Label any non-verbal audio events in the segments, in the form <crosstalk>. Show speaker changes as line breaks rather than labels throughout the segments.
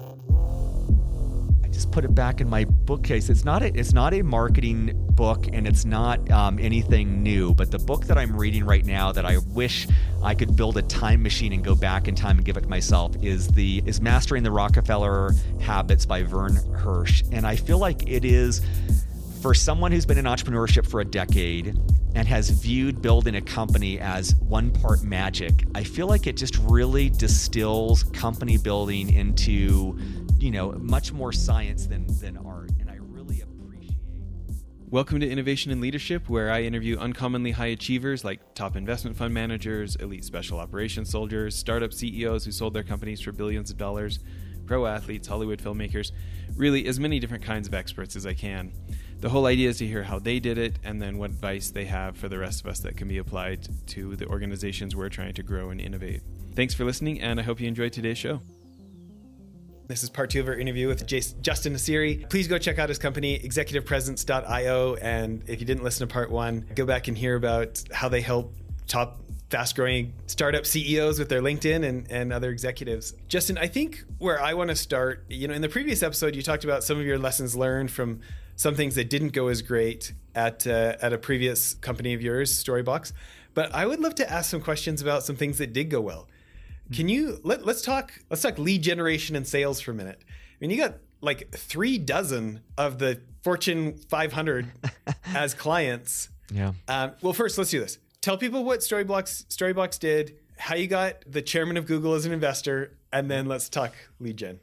I just put it back in my bookcase. It's not a, it's not a marketing book and it's not um, anything new. But the book that I'm reading right now that I wish I could build a time machine and go back in time and give it to myself is the is Mastering the Rockefeller Habits by Verne Harnish. And I feel like it is for someone who's been in entrepreneurship for a decade and has viewed building a company as one part magic, I feel like it just really distills company building into, you know, much more science than than art. And I really appreciate.
Welcome to Innovation and Leadership, where I interview uncommonly high achievers like top investment fund managers, elite special operations soldiers, startup CEOs who sold their companies for billions of dollars, pro athletes, Hollywood filmmakers, really as many different kinds of experts as I can the whole idea is to hear how they did it and then what advice they have for the rest of us that can be applied to the organizations we're trying to grow and innovate. Thanks for listening, and I hope you enjoyed today's show. This is part two of our interview with Jason, Justin Nassiri. Please go check out his company, executivepresence.io. And if you didn't listen to part one, go back and hear about how they help top fast growing startup CEOs with their LinkedIn and, and other executives. Justin, I think where I want to start, you know, in the previous episode, you talked about some of your lessons learned from some things that didn't go as great at uh, at a previous company of yours, Storybox. But I would love to ask some questions about some things that did go well. Can you let, let's talk let's talk lead generation and sales for a minute. I mean, you got like three dozen of the Fortune 500 <laughs> as clients.
Yeah.
Um, well, first, let's do this. Tell people what Storybox Storybox did, how you got the chairman of Google as an investor, and then let's talk lead gen.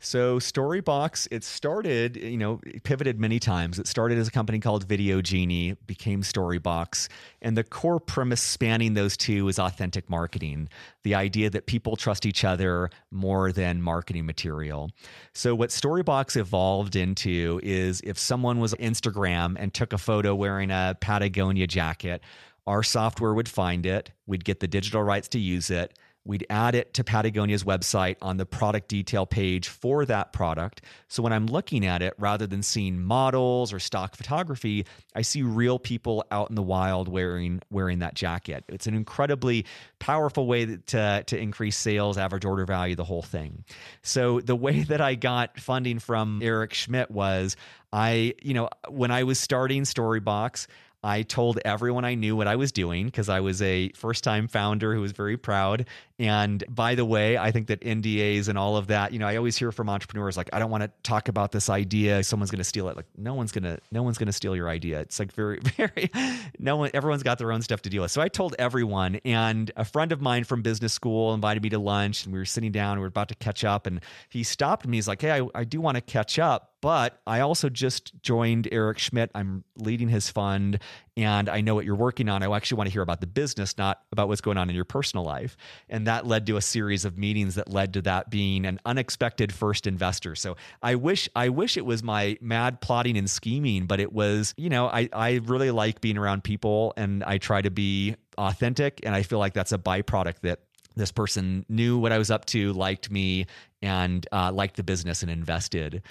So Storybox, it started, you know, pivoted many times. It started as a company called Video Genie, became Storybox, and the core premise spanning those two is authentic marketing. The idea that people trust each other more than marketing material. So what Storybox evolved into is if someone was on Instagram and took a photo wearing a Patagonia jacket, our software would find it, we'd get the digital rights to use it, We'd add it to Patagonia's website on the product detail page for that product. So when I'm looking at it, rather than seeing models or stock photography, I see real people out in the wild wearing wearing that jacket. It's an incredibly powerful way to to increase sales, average order value, the whole thing. So the way that I got funding from Eric Schmidt was I, you know, when I was starting Storybox, I told everyone I knew what I was doing because I was a first time founder who was very proud. And by the way, I think that NDAs and all of that, you know, I always hear from entrepreneurs like, I don't want to talk about this idea. Someone's going to steal it. Like, no one's going to, no one's going to steal your idea. It's like very, <laughs> very, no one, everyone's got their own stuff to deal with. So I told everyone. And a friend of mine from business school invited me to lunch and we were sitting down we were about to catch up. And he stopped me. He's like, Hey, I, I do want to catch up but I also just joined Eric Schmidt. I'm leading his fund and I know what you're working on. I actually want to hear about the business, not about what's going on in your personal life. And that led to a series of meetings that led to that being an unexpected first investor. So I wish I wish it was my mad plotting and scheming, but it was, you know, I, I really like being around people and I try to be authentic. And I feel like that's a byproduct that this person knew what I was up to, liked me, and uh, liked the business and invested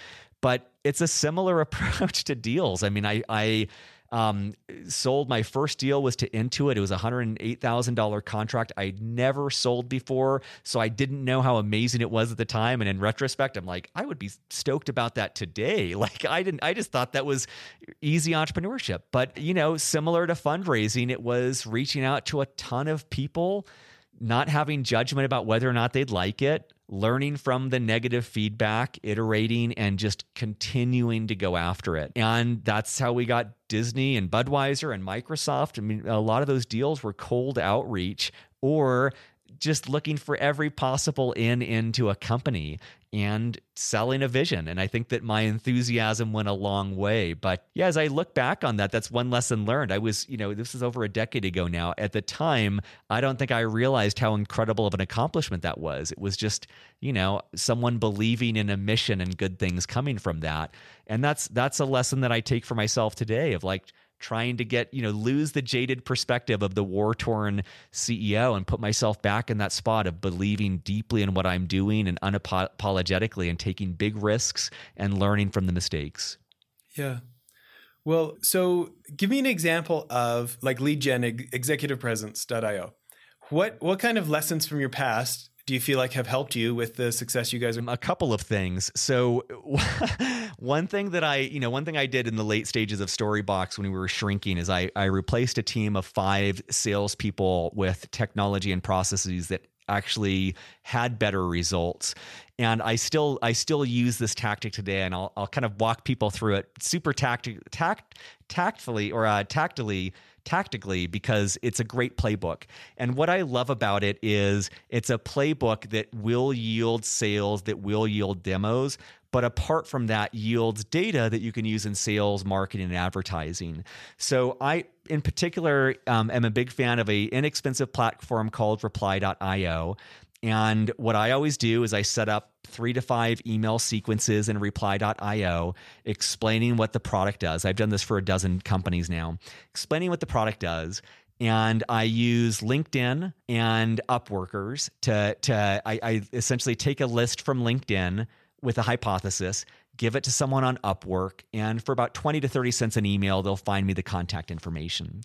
but it's a similar <laughs> approach to deals. I mean, I, I um, sold my first deal was to Intuit. It was a $108,000 contract I'd never sold before. So I didn't know how amazing it was at the time. And in retrospect, I'm like, I would be stoked about that today. <laughs> Like I didn't, I just thought that was easy entrepreneurship. But, you know, similar to fundraising, it was reaching out to a ton of people, not having judgment about whether or not they'd like it learning from the negative feedback, iterating, and just continuing to go after it. And that's how we got Disney and Budweiser and Microsoft. I mean, a lot of those deals were cold outreach or just looking for every possible in into a company and selling a vision. And I think that my enthusiasm went a long way. But yeah, as I look back on that, that's one lesson learned. I was, you know, this is over a decade ago now. At the time, I don't think I realized how incredible of an accomplishment that was. It was just, you know, someone believing in a mission and good things coming from that. And that's that's a lesson that I take for myself today of like trying to get, you know, lose the jaded perspective of the war torn CEO and put myself back in that spot of believing deeply in what I'm doing and unapologetically and taking big risks and learning from the mistakes.
Yeah. Well, so give me an example of like lead gen executivepresence.io. What what kind of lessons from your past
do you feel like have helped you with the success you guys are?
A couple of things. So, <laughs> one thing that I, you know, one thing I did in the late stages of Storybox when we were shrinking is I, I replaced a team of five salespeople with technology and processes that actually had better results and i still i still use this tactic today and i'll, I'll kind of walk people through it super tactic tact tactfully or uh, tactily tactically because it's a great playbook. And what I love about it is it's a playbook that will yield sales, that will yield demos, but apart from that yields data that you can use in sales marketing and advertising so i in particular um, am a big fan of a inexpensive platform called reply.io and what I always do is I set up three to five email sequences in reply.io explaining what the product does. I've done this for a dozen companies now, explaining what the product does. And I use LinkedIn and Upworkers to, to I, I essentially take a list from LinkedIn with a hypothesis, give it to someone on Upwork, and for about 20 to 30 cents an email, they'll find me the contact information.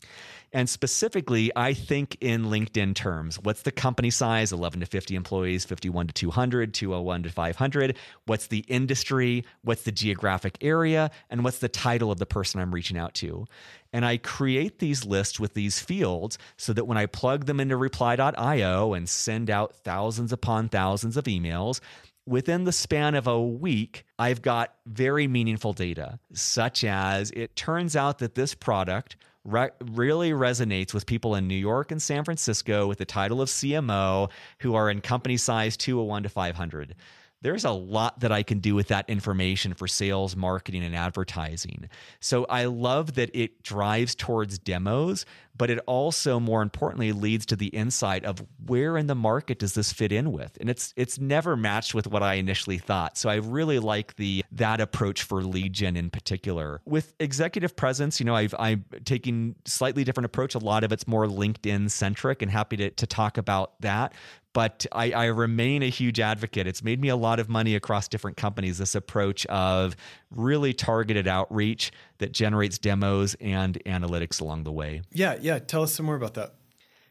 And specifically, I think in LinkedIn terms. What's the company size? 11 to 50 employees, 51 to 200, 201 to 500. What's the industry? What's the geographic area? And what's the title of the person I'm reaching out to? And I create these lists with these fields so that when I plug them into reply.io and send out thousands upon thousands of emails, within the span of a week, I've got very meaningful data, such as it turns out that this product re- really resonates with people in New York and San Francisco with the title of CMO who are in company size 201 to 500 there's a lot that I can do with that information for sales, marketing, and advertising. So I love that it drives towards demos, but it also, more importantly, leads to the insight of where in the market does this fit in with, and it's it's never matched with what I initially thought. So I really like the that approach for gen in particular. With executive presence, you know, I've I'm taking slightly different approach. A lot of it's more LinkedIn centric, and happy to to talk about that but I, I, remain a huge advocate. It's made me a lot of money across different companies. This approach of really targeted outreach that generates demos and analytics along the way.
Yeah, yeah. Tell us some more about that.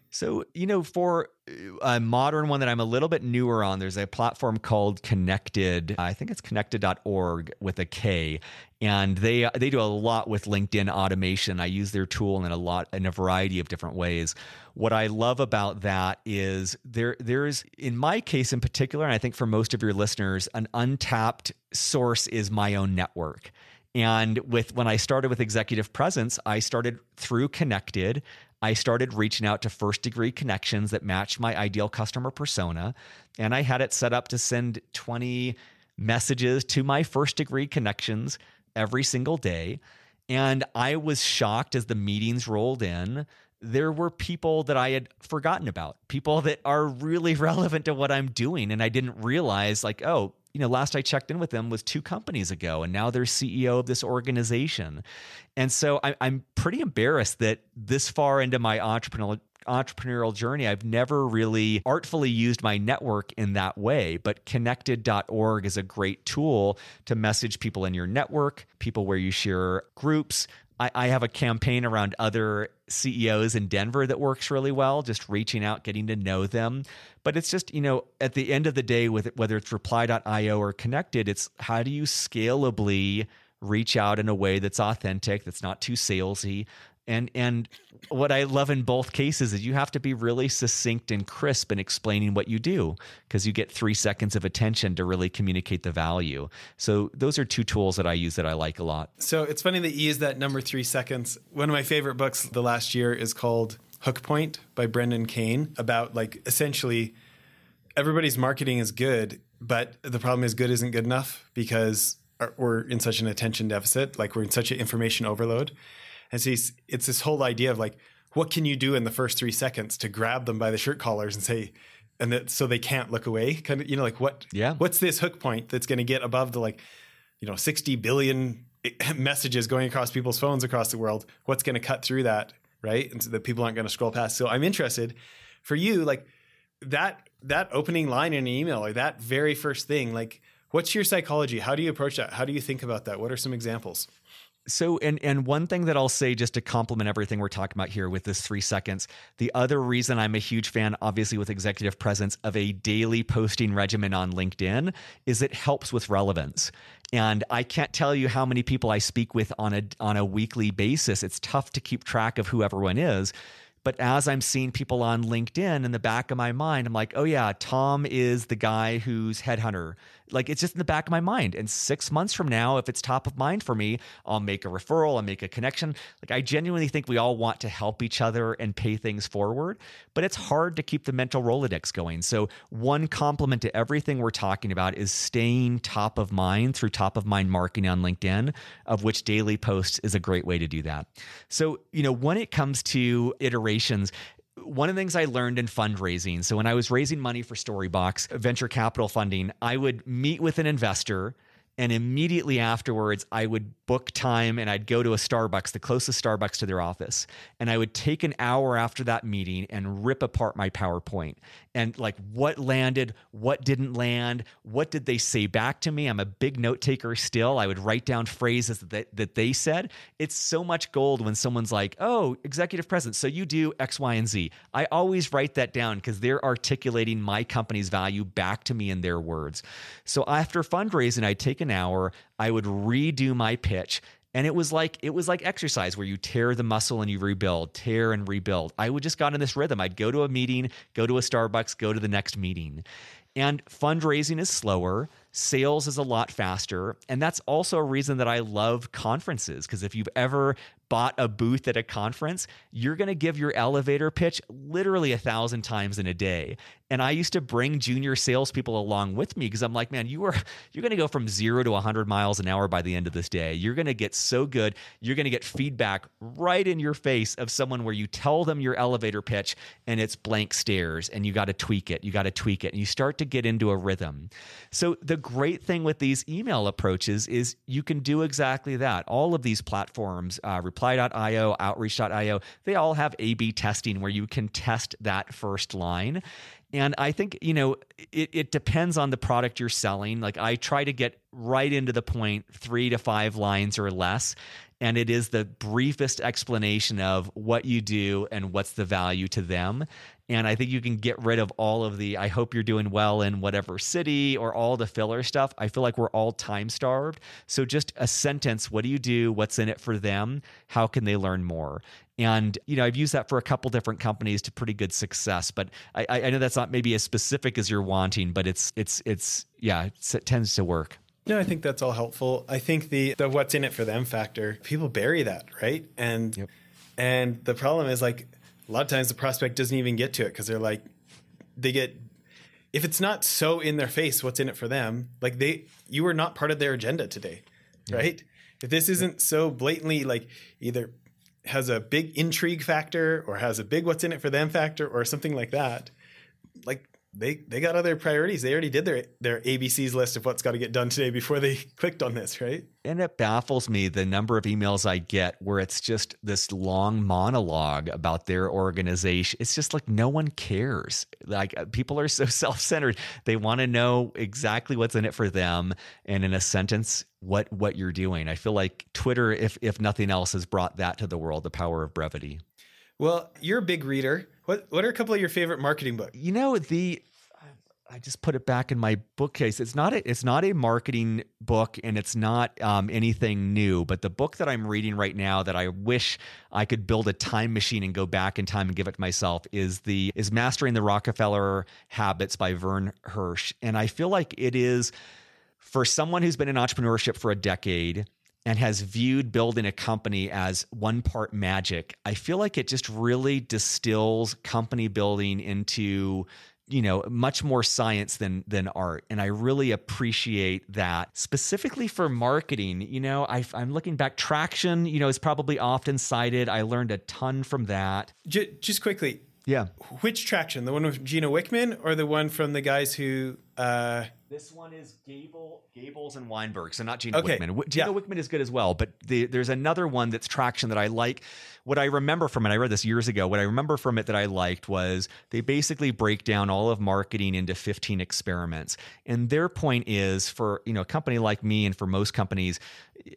So, you know, for uh, a modern one that I'm a little bit newer on, there's a platform called Kennected. I think it's kennected.org with a K. And they uh, they do a lot with LinkedIn automation. I use their tool in a lot in a variety of different ways. What I love about that is there there's in my case in particular, and I think for most of your listeners, an untapped source is my own network. And with when I started with executive presence, I started through Kennected. I started reaching out to first degree connections that matched my ideal customer persona. And I had it set up to send 20 messages to my first degree connections every single day. And I was shocked as the meetings rolled in. There were people that I had forgotten about, people that are really <laughs> relevant to what I'm doing. And I didn't realize, like, oh, you know, last I checked in with them was two companies ago, and now they're CEO of this organization. And so I, I'm pretty embarrassed that this far into my entrepreneurial entrepreneurial journey, I've never really artfully used my network in that way. But kennected.org is a great tool to message people in your network, people where you share groups, I, I have a campaign around other CEOs in Denver that works really well, just reaching out, getting to know them. But it's just, you know, at the end of the day, with whether it's reply.io or kennected, it's how do you scalably reach out in a way that's authentic, that's not too salesy, and and what I love in both cases is you have to be really succinct and crisp in explaining what you do because you get three seconds of attention to really communicate the value. So those are two tools that I use that I like a lot.
So it's funny that you use that number three seconds. One of my favorite books the last year is called Hook Point by Brendan Kane about like essentially everybody's marketing is good, but the problem is good isn't good enough because uh, we're in such an attention deficit, like we're in such an information overload. And so it's this whole idea of like, what can you do in the first three seconds to grab them by the shirt collars and say, and that so they can't look away? Kind of, you know, like what?
Yeah.
What's this hook point that's going to get above the like, you know, sixty billion <laughs> messages going across people's phones across the world? What's going to cut through that, right? And so that people aren't going to scroll past. So I'm interested for you, like that that opening line in an email or that very first thing, like what's your psychology? How do you approach that? How do you think about that? What are some examples?
So, and and one thing that I'll say just to complement everything we're talking about here with this three seconds, the other reason I'm a huge fan, obviously with executive presence, of a daily posting regimen on LinkedIn is it helps with relevance. And I can't tell you how many people I speak with on a on a weekly basis. It's tough to keep track of who everyone is. But as I'm seeing people on LinkedIn in the back of my mind, I'm like, oh yeah, Tom is the guy who's headhunter like it's just in the back of my mind. And six months from now, if it's top of mind for me, I'll make a referral, I'll make a connection. Like I genuinely think we all want to help each other and pay things forward, but it's hard to keep the mental Rolodex going. So, one compliment to everything we're talking about is staying top of mind through top of mind marketing on LinkedIn, of which daily posts is a great way to do that. So, you know, when it comes to iterations, one of the things I learned in fundraising. So when I was raising money for Storybox venture capital funding, I would meet with an investor and immediately afterwards, I would book time and I'd go to a Starbucks, the closest Starbucks to their office. And I would take an hour after that meeting and rip apart my PowerPoint and like what landed, what didn't land, what did they say back to me. I'm a big note taker still. I would write down phrases that, that they said. It's so much gold when someone's like, oh, executive presence. So you do X, Y, and Z. I always write that down because they're articulating my company's value back to me in their words. So after fundraising, I'd take an hour, I would redo my pitch and it was like it was like exercise where you tear the muscle and you rebuild tear and rebuild. I would just got in this rhythm. I'd go to a meeting go to a starbucks go to the next meeting. And fundraising is slower sales is a lot faster and that's also a reason that i love conferences because if you've ever bought a booth at a conference, you're going to give your elevator pitch literally a thousand times in a day. And I used to bring junior salespeople along with me because I'm like, man, you are you're going to go from zero to 100 miles an hour by the end of this day. You're going to get so good. You're going to get feedback right in your face of someone where you tell them your elevator pitch and it's blank stares, and you got to tweak it. You got to tweak it, and you start to get into a rhythm. So the great thing with these email approaches is you can do exactly that. All of these platforms, uh, reply.io, outreach.io, they all have A B testing where you can test that first line. And I think, you know, it, it depends on the product you're selling. Like I try to get right into the point, three to five lines or less. And it is the briefest explanation of what you do and what's the value to them. And I think you can get rid of all of the, I hope you're doing well in whatever city or all the filler stuff. I feel like we're all time starved. So just a sentence what do you do? What's in it for them? How can they learn more? And you know, I've used that for a couple different companies to pretty good success. But I, I know that's not maybe as specific as you're wanting, but it's it's it's yeah, it's, it tends to work.
No, I think that's all helpful. I think the the what's in it for them factor, people bury that, right? And yep. and the problem is like a lot of times the prospect doesn't even get to it because they're like they get if it's not so in their face what's in it for them? Like they you are not part of their agenda today right? If this isn't so blatantly like either has a big intrigue factor or has a big what's in it for them factor or something like that like they they got other priorities. They already did their their ABCs list of what's got to get done today before they <laughs> clicked on this, right?
And it baffles me the number of emails I get where it's just this long monologue about their organization. It's just like no one cares. Like uh, people are so <laughs> self-centered. They want to know exactly what's in it for them and in a sentence what what you're doing. I feel like Twitter if if nothing else has brought that to the world, the power of brevity.
Well, you're a big reader. What what are a couple of your favorite marketing books?
You know, the I just put it back in my bookcase. It's not a, it's not a marketing book and it's not um, anything new. But the book that I'm reading right now that I wish I could build a time machine and go back in time and give it to myself is the is Mastering the Rockefeller Habits by Verne Harnish, And I feel like it is for someone who's been in entrepreneurship for a decade and has viewed building a company as one part magic. I feel like it just really distills company building into you know much more science than than art. And i really appreciate that. Specifically for marketing you know I, am looking back traction you know is probably often cited. I learned a ton from that.
Just quickly
yeah.
which traction? The one with gino wickman or the one from the guys who uh
this one is Gable, Gables and Weinberg, so not Gino okay. Wickman. Gino yeah. Wickman is good as well, but the, there's another one that's traction that I like. What I remember from it, I read this years ago. What I remember from it that I liked was they basically break down all of marketing into 15 experiments, and their point is for you know a company like me and for most companies,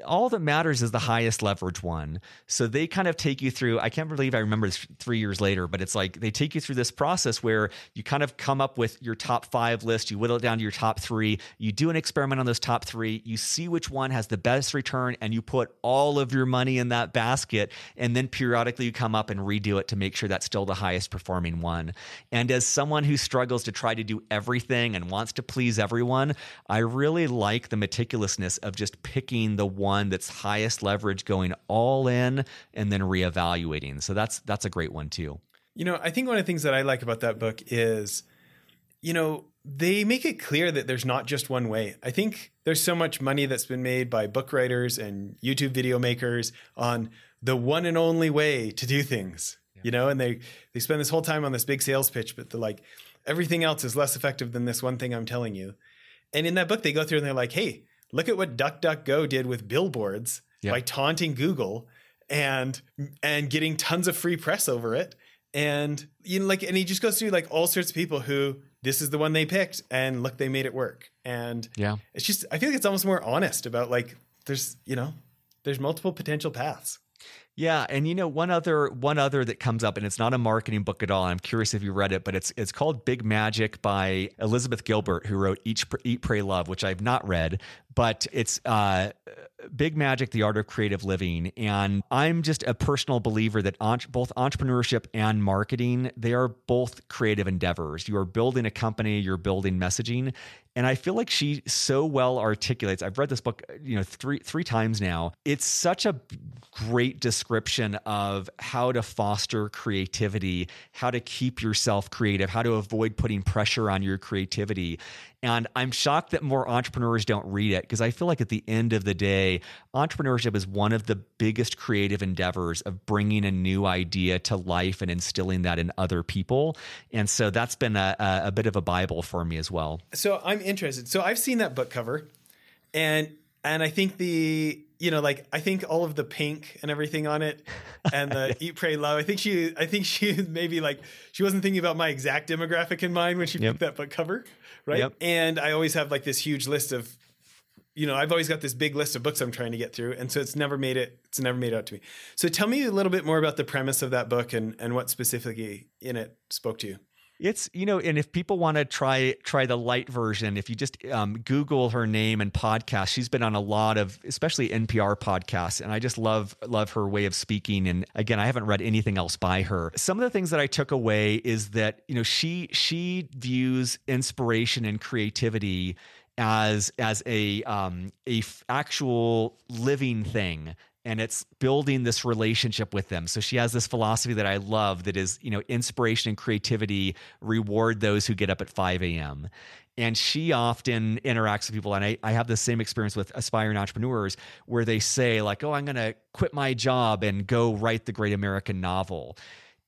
all that matters is the highest leverage one. So they kind of take you through. I can't believe I remember this three years later, but it's like they take you through this process where you kind of come up with your top five list. You whittle it down to your top three. You do an experiment on those top three. You see which one has the best return, and you put all of your money in that basket. And then periodically you come up and redo it to make sure that's still the highest performing one. And as someone who struggles to try to do everything and wants to please everyone, I really like the meticulousness of just picking the one that's highest leverage, going all in, and then reevaluating. So that's that's a great one too.
You know, I think one of the things that I like about that book is, you know, they make it clear that there's not just one way. I think there's so much money that's been made by book writers and YouTube video makers on the one and only way to do things. Yeah. You know, and they they spend this whole time on this big sales pitch, but they're like, everything else is less effective than this one thing I'm telling you. And in that book, they go through and they're like, hey, look at what DuckDuckGo did with billboards yep. by taunting Google and and getting tons of free press over it. And you know, like, and he just goes through like all sorts of people who this is the one they picked, and look, they made it work. And
yeah,
it's just I feel like it's almost more honest about like there's you know there's multiple potential paths.
Yeah, and you know one other one other that comes up, and it's not a marketing book at all. I'm curious if you read it, but it's it's called Big Magic by Elizabeth Gilbert, who wrote Eat, Eat Pray Love, which I've not read, but it's uh, Big Magic, the art of creative living. And I'm just a personal believer that both entrepreneurship and marketing, they are both creative endeavors. You are building a company, you're building messaging. And I feel like she so well articulates. I've read this book, you know, three three times now. It's such a great description of how to foster creativity, how to keep yourself creative, how to avoid putting pressure on your creativity. And I'm shocked that more entrepreneurs don't read it because I feel like at the end of the day, entrepreneurship is one of the biggest creative endeavors of bringing a new idea to life and instilling that in other people. And so that's been a, a bit of a Bible for me as well.
So I'm interested. So I've seen that book cover and and I think the you know like I think all of the pink and everything on it and the <laughs> eat pray love I think she I think she <laughs> maybe like she wasn't thinking about my exact demographic in mind when she yep. picked that book cover right? Yep. And I always have like this huge list of, you know, I've always got this big list of books I'm trying to get through, and so it's never made it. It's never made it out to me. So tell me a little bit more about the premise of that book and and what specifically in it spoke to you.
It's you know, and if people want to try try the light version, if you just um, Google her name and podcast, she's been on a lot of, especially NPR podcasts, and I just love love her way of speaking. And again, I haven't read anything else by her. Some of the things that I took away is that you know she she views inspiration and creativity as as a um, a f- actual living thing and it's building this relationship with them. So she has this philosophy that I love that is, you know, inspiration and creativity reward those who get up at 5 a.m. And she often interacts with people. And I, I have the same experience with aspiring entrepreneurs where they say, like, oh, I'm going to quit my job and go write the great American novel.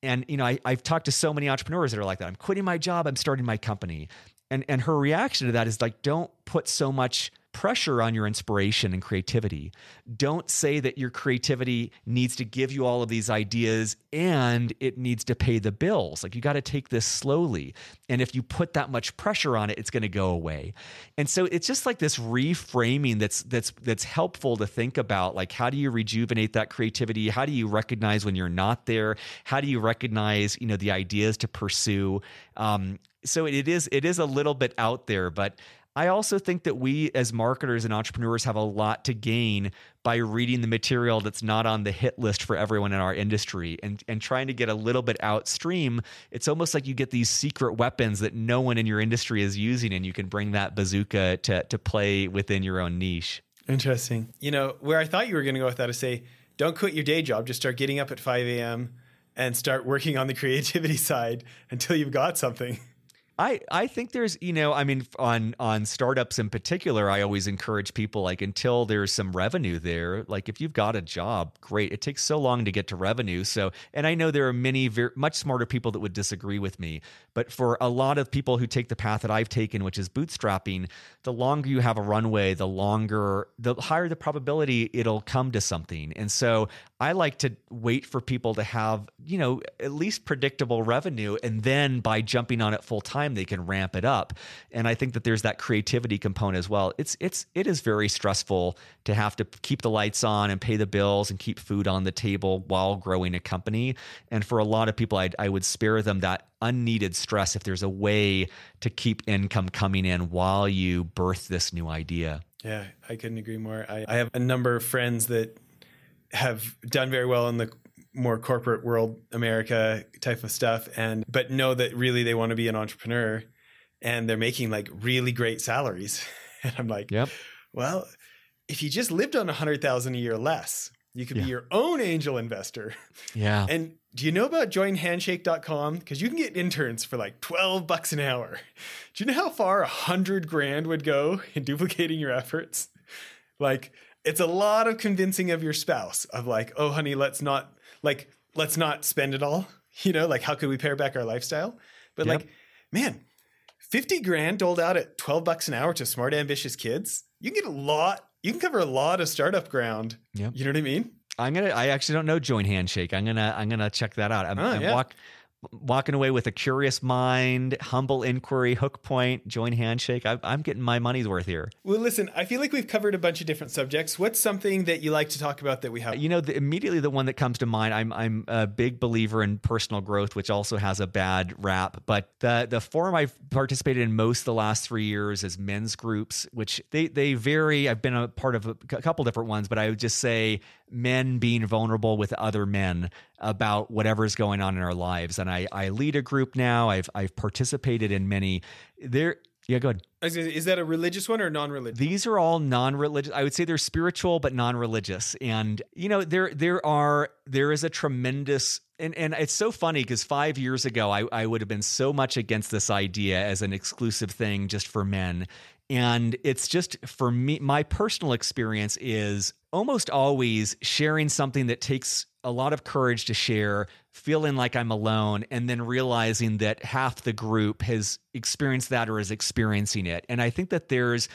And, you know, I, I've talked to so many entrepreneurs that are like that. I'm quitting my job, I'm starting my company. And, and her reaction to that is like, don't put so much pressure on your inspiration and creativity. Don't say that your creativity needs to give you all of these ideas and it needs to pay the bills. Like you got to take this slowly. And if you put that much pressure on it, it's going to go away. And so it's just like this reframing that's that's that's helpful to think about like how do you rejuvenate that creativity? How do you recognize when you're not there? How do you recognize, you know, the ideas to pursue? Um, so it is it is a little bit out there, but I also think that we as marketers and entrepreneurs have a lot to gain by reading the material that's not on the hit list for everyone in our industry and, and trying to get a little bit outstream. It's almost like you get these secret weapons that no one in your industry is using, and you can bring that bazooka to, to play within your own niche.
Interesting. You know, where I thought you were going to go with that is say, don't quit your day job, just start getting up at 5 a.m. and start working on the creativity <laughs> side until you've got something.
I, I think there's you know I mean on on startups in particular I always encourage people like until there's some revenue there like if you've got a job great it takes so long to get to revenue. So and I know there are many very, much smarter people that would disagree with me but for a lot of people who take the path that I've taken which is bootstrapping the longer you have a runway the longer the higher the probability it'll come to something. And so I like to wait for people to have you know at least predictable revenue and then by jumping on it full time time they can ramp it up. And i think that there's that creativity component as well. It's it's it is very stressful to have to keep the lights on and pay the bills and keep food on the table while growing a company. And for a lot of people i i would spare them that unneeded stress if there's a way to keep income coming in while you birth this new idea.
Yeah i couldn't agree more. I, I have a number of friends that have done very well in the more corporate world America type of stuff and but know that really they want to be an entrepreneur and they're making like really great salaries. <laughs> And I'm like,
yep.
well, if you just lived on a hundred thousand a year less, you could yeah. be your own angel investor.
Yeah.
And do you know about joinhandshake.com? Because you can get interns for like 12 bucks an hour. Do you know how far a hundred grand would go in duplicating your efforts? Like, it's a lot of convincing of your spouse of like, oh, honey, let's not like let's not spend it all. <laughs> You know, like how could we pare back our lifestyle? But yep. like, man, 50 grand doled out at 12 bucks an hour to smart, ambitious kids, you can get a lot, you can cover a lot of startup ground.
Yeah.
You know what I mean?
I'm gonna I actually don't know join handshake. I'm gonna I'm gonna check that out. I'm, oh, I'm yeah. walk walking away with a curious mind, humble inquiry, hook point, join handshake. I, am getting my money's worth here.
Well, listen, I feel like we've covered a bunch of different subjects. What's something that you like to talk about that we have?
You know, the, immediately the one that comes to mind. I'm I'm a big believer in personal growth, which also has a bad rap. But the the forum I've participated in most the last three years is men's groups, which they they vary. I've been a part of a couple different ones, but I would just say men being vulnerable with other men about whatever's going on in our lives. And I, I lead a group now. I've I've participated in many. There yeah, go ahead.
Is that a religious one or non-religious?
These are all non-religious. I would say they're spiritual but non-religious. And you know, there there are there is a tremendous and, and it's so funny because five years ago I, I would have been so much against this idea as an exclusive thing just for men. And it's just for me, my personal experience is almost always sharing something that takes a lot of courage to share, feeling like I'm alone, and then realizing that half the group has experienced that or is experiencing it. And I think that there's,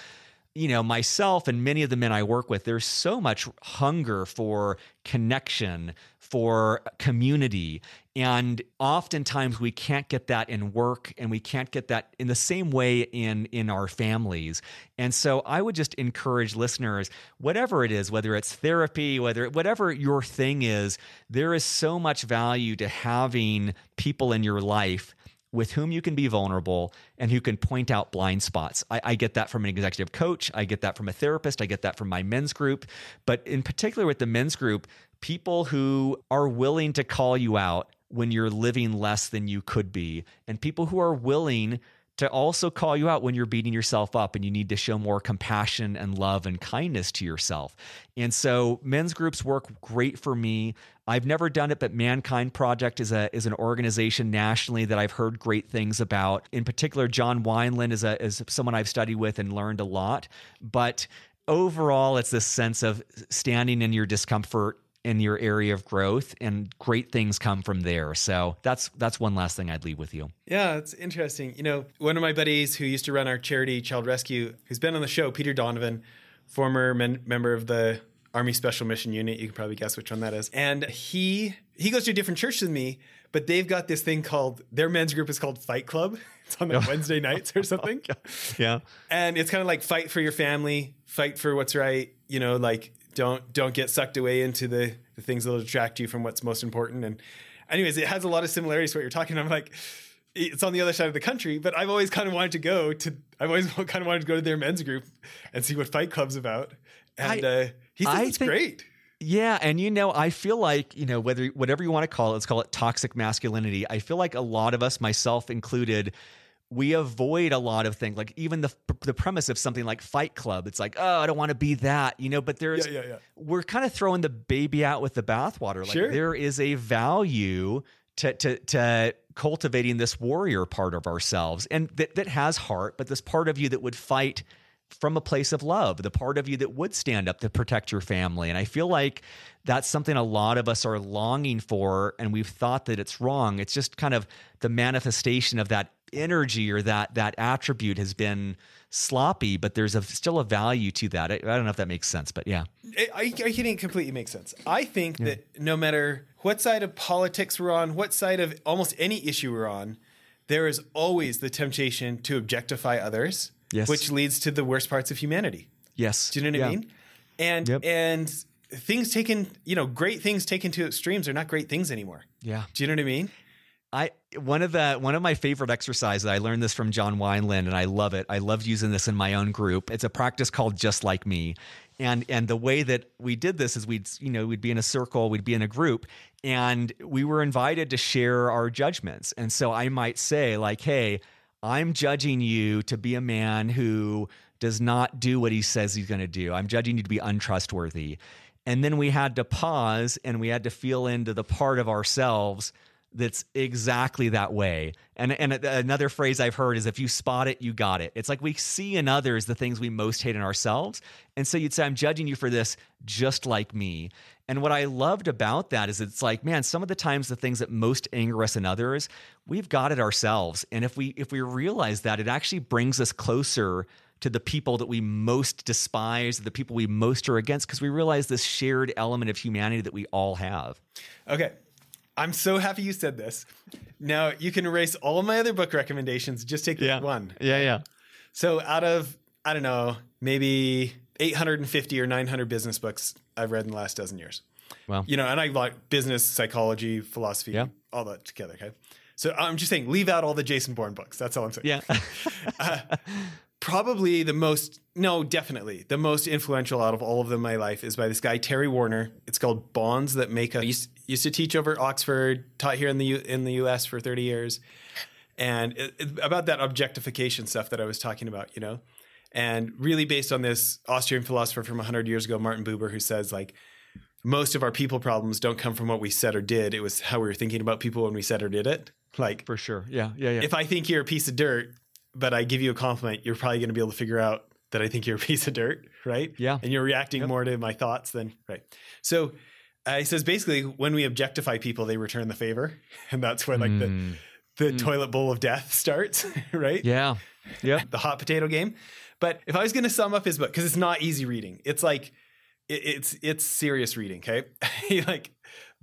you know, myself and many of the men I work with, there's so much hunger for connection, for community. And oftentimes we can't get that in work and we can't get that in the same way in in our families. And so I would just encourage listeners, whatever it is, whether it's therapy, whether whatever your thing is, there is so much value to having people in your life with whom you can be vulnerable and who can point out blind spots. I, I, get that from an executive coach. I get that from a therapist. I get that from my men's group. But in particular, with the men's group, people who are willing to call you out when you're living less than you could be, and people who are willing to also call you out when you're beating yourself up and you need to show more compassion and love and kindness to yourself. And so men's groups work great for me. I've never done it, but Mankind Project is a is an organization nationally that I've heard great things about. In particular, John Wineland is a is someone I've studied with and learned a lot. But overall, it's this sense of standing in your discomfort in your area of growth and great things come from there. So that's that's one last thing I'd leave with you.
Yeah, it's interesting. You know, one of my buddies who used to run our charity Child Rescue, who's been on the show, Peter Donovan, former men- member of the Army Special Mission Unit. You can probably guess which one that is. And he he goes to a different church than me, but they've got this thing called their men's group is called Fight Club. <laughs> It's on <laughs> like Wednesday nights or something. <laughs>
yeah.
And it's kind of like fight for your family, fight for what's right, you know, like don't don't get sucked away into the, the things that'll distract you from what's most important. And anyways, it has a lot of similarities to what you're talking. About. I'm like, it's on the other side of the country, but I've always kind of wanted to go to. I've always <laughs> kind of wanted to go to their men's group and see what Fight Club's about. And I, uh, he says I it's think, great.
Yeah, and you know, I feel like you know whether whatever you want to call it, let's call it toxic masculinity. I feel like a lot of us, myself included, we avoid a lot of things like even the the premise of something like fight club it's like oh i don't want to be that you know but there's
yeah, yeah, yeah.
we're kind of throwing the baby out with the bathwater like
sure.
there is a value to to to cultivating this warrior part of ourselves and that that has heart but this part of you that would fight from a place of love the part of you that would stand up to protect your family and i feel like that's something a lot of us are longing for and we've thought that it's wrong it's just kind of the manifestation of that energy or that that attribute has been sloppy, but there's a, still a value to that. I, I, don't know if that makes sense, but yeah,
I, I think it completely makes sense. I think yeah. that no matter what side of politics we're on, what side of almost any issue we're on, there is always the temptation to objectify others,
Yes.
which leads to the worst parts of humanity.
Yes.
Do you know what I mean? And
Yep.
and things taken, you know, great things taken to extremes are not great things anymore.
Yeah.
Do you know what I mean?
I one of the one of my favorite exercises. I learned this from John Wineland, and I love it. I love using this in my own group. It's a practice called Just Like Me, and and the way that we did this is we'd you know we'd be in a circle, we'd be in a group, and we were invited to share our judgments. And so I might say like, "Hey, I'm judging you to be a man who does not do what he says he's going to do. I'm judging you to be untrustworthy." And then we had to pause and we had to feel into the part of ourselves that's exactly that way. And and another phrase I've heard is if you spot it, you got it. It's like we see in others the things we most hate in ourselves. And so you'd say, I'm judging you for this just like me. And what I loved about that is it's like, man, some of the times the things that most anger us in others, we've got it ourselves. And if we if we realize that, it actually brings us closer to the people that we most despise, the people we most are against, because we realize this shared element of humanity that we all have.
Okay. I'm so happy you said this. Now you can erase all of my other book recommendations. Just take this one.
Yeah, yeah.
So out of I don't know, maybe 850 or 900 business books I've read in the last dozen years.
Well,
You know, and I like business, psychology, philosophy,
Yeah.
all that together. Okay. So I'm just saying, leave out all the Jason Bourne books. That's all I'm saying.
yeah. <laughs>
Uh, probably the most, no, definitely the most influential out of all of them in my life is by this guy Terry Warner. It's called Bonds That Make Us. Used, to teach over at Oxford, taught here in the U, in the U.S. for 30 years, and it, it- about that objectification stuff that I was talking about, you know, and really based on this Austrian philosopher from 100 years ago, Martin Buber, who says like most of our people problems don't come from what we said or did. It was how we were thinking about people when we said or did it. Like
For sure. Yeah, yeah, yeah.
if I think you're a piece of dirt, but I give you a compliment, you're probably going to be able to figure out that I think you're a piece of dirt, right?
Yeah.
And you're reacting more to my thoughts than right. So uh, he says basically when we objectify people, they return the favor, <laughs> and that's where like
Mm.
the the toilet bowl of death <laughs> starts, <laughs> right?
yeah. yeah.
The hot potato game. But if I was going to sum up his book, because it's not easy reading, it's like it, it's it's serious reading. Okay, like,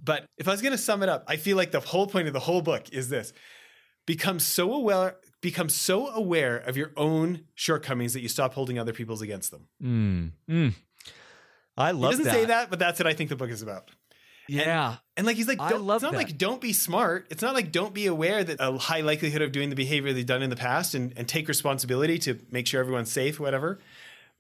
but if I was going to sum it up, I feel like the whole point of the whole book is this: become so aware, become so aware of your own shortcomings that you stop holding other people's against them.
Mm. I
He doesn't
that.
say that, but that's what I think the book is about.
Yeah.
And like he's like,
I
don't,
love
it's not
that.
like don't be smart. It's not like don't be aware that a high likelihood of doing the behavior they've done in the past and, and take responsibility to make sure everyone's safe, whatever.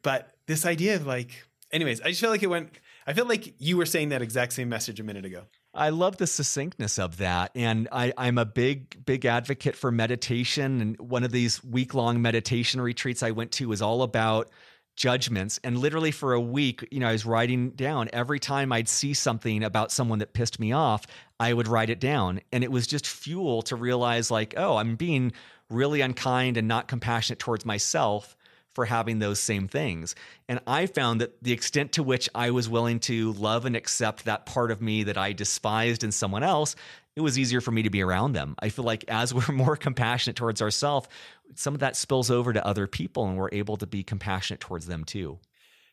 But this idea of like, anyways, I just feel like it went. I feel like you were saying that exact same message a minute ago.
I love the succinctness of that. And I, I'm a big, big advocate for meditation. And one of these week long meditation retreats I went to was all about judgments. And literally for a week, you know, I was writing down every time I'd see something about someone that pissed me off, I would write it down. And it was just fuel to realize, like, oh, I'm being really unkind and not compassionate towards myself for having those same things. And I found that the extent to which I was willing to love and accept that part of me that I despised in someone else, it was easier for me to be around them. I feel like as <laughs> we're more compassionate towards ourselves, some of that spills over to other people and we're able to be compassionate towards them too.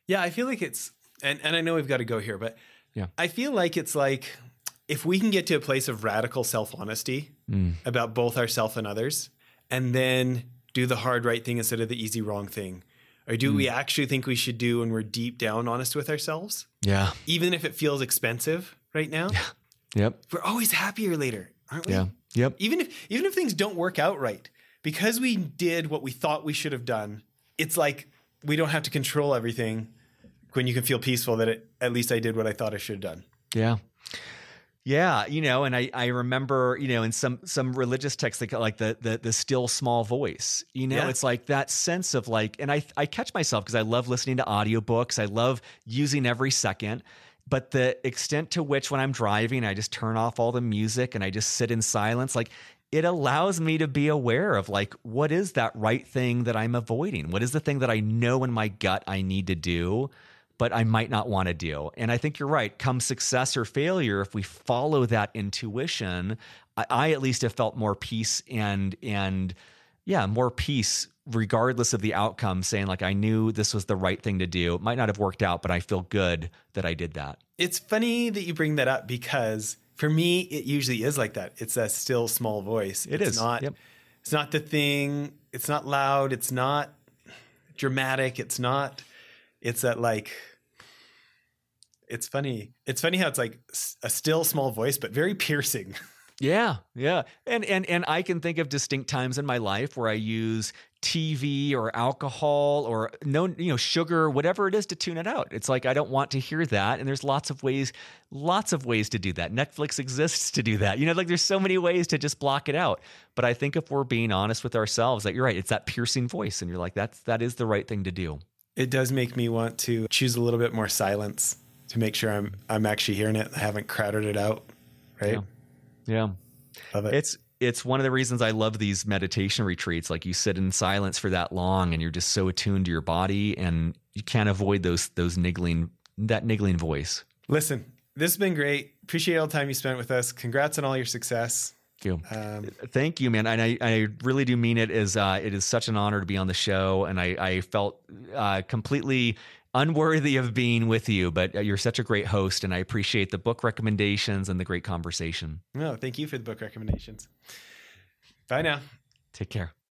Yeah, I feel like it's, and, and I know we've got to go here, but
Yeah.
I feel like it's like if we can get to a place of radical self honesty mm. about both ourselves and others, and then do the hard right thing instead of the easy wrong thing, or do we mm. actually think we should do when we're deep down honest with ourselves,
Yeah.
even if it feels expensive right now? Yeah.
Yep.
We're always happier later, aren't we?
Yeah. Yep.
Even if even if things don't work out right, because we did what we thought we should have done, it's like we don't have to control everything. When you can feel peaceful that it, at least I did what I thought I should have done.
Yeah. Yeah, you know, and I, I remember, you know, in some some religious texts, like like the the the still small voice, you know,
Yeah.
it's like that sense of like, and I I catch myself because I love listening to audiobooks, I love using every second, but the extent to which when I'm driving, I just turn off all the music and I just sit in silence, like it allows me to be aware of like what is that right thing that I'm avoiding, what is the thing that I know in my gut I need to do but I might not want to do. And I think you're right. Come success or failure, if we follow that intuition, I, I at least have felt more peace and and yeah, more peace regardless of the outcome. Saying like I knew this was the right thing to do. It might not have worked out, but I feel good that I did that.
It's funny that you bring that up because for me, it usually is like that. It's a still small voice.
It
it's
is.
not.
Yep.
It's not the thing. It's not loud. It's not dramatic. It's not. It's that like. It's funny. It's funny how it's like a still small voice, but very <laughs> piercing.
Yeah, yeah. And and and I can think of distinct times in my life where I use TV or alcohol or no you know sugar whatever it is to tune it out. It's like I don't want to hear that and there's lots of ways lots of ways to do that. Netflix exists to do that. You know like there's so many ways to just block it out. But I think if we're being honest with ourselves that you're right, it's that piercing voice and you're like that's that is the right thing to do.
It does make me want to choose a little bit more silence to make sure I'm I'm actually hearing it. I haven't crowded it out, right?
Yeah. Yeah.
Love it.
It's it's one of the reasons I love these meditation retreats. Like you sit in silence for that long and you're just so attuned to your body and you can't avoid those those niggling that niggling voice.
Listen, this has been great. Appreciate all the time you spent with us. Congrats on all your success.
Thank you. Um, Thank you, man. And I, I really do mean it as uh, it is such an honor to be on the show. And I, I felt uh, completely unworthy of being with you, but uh, you're such a great host, and I appreciate the book recommendations and the great conversation.
No, thank you for the book recommendations. Bye now.
Take care.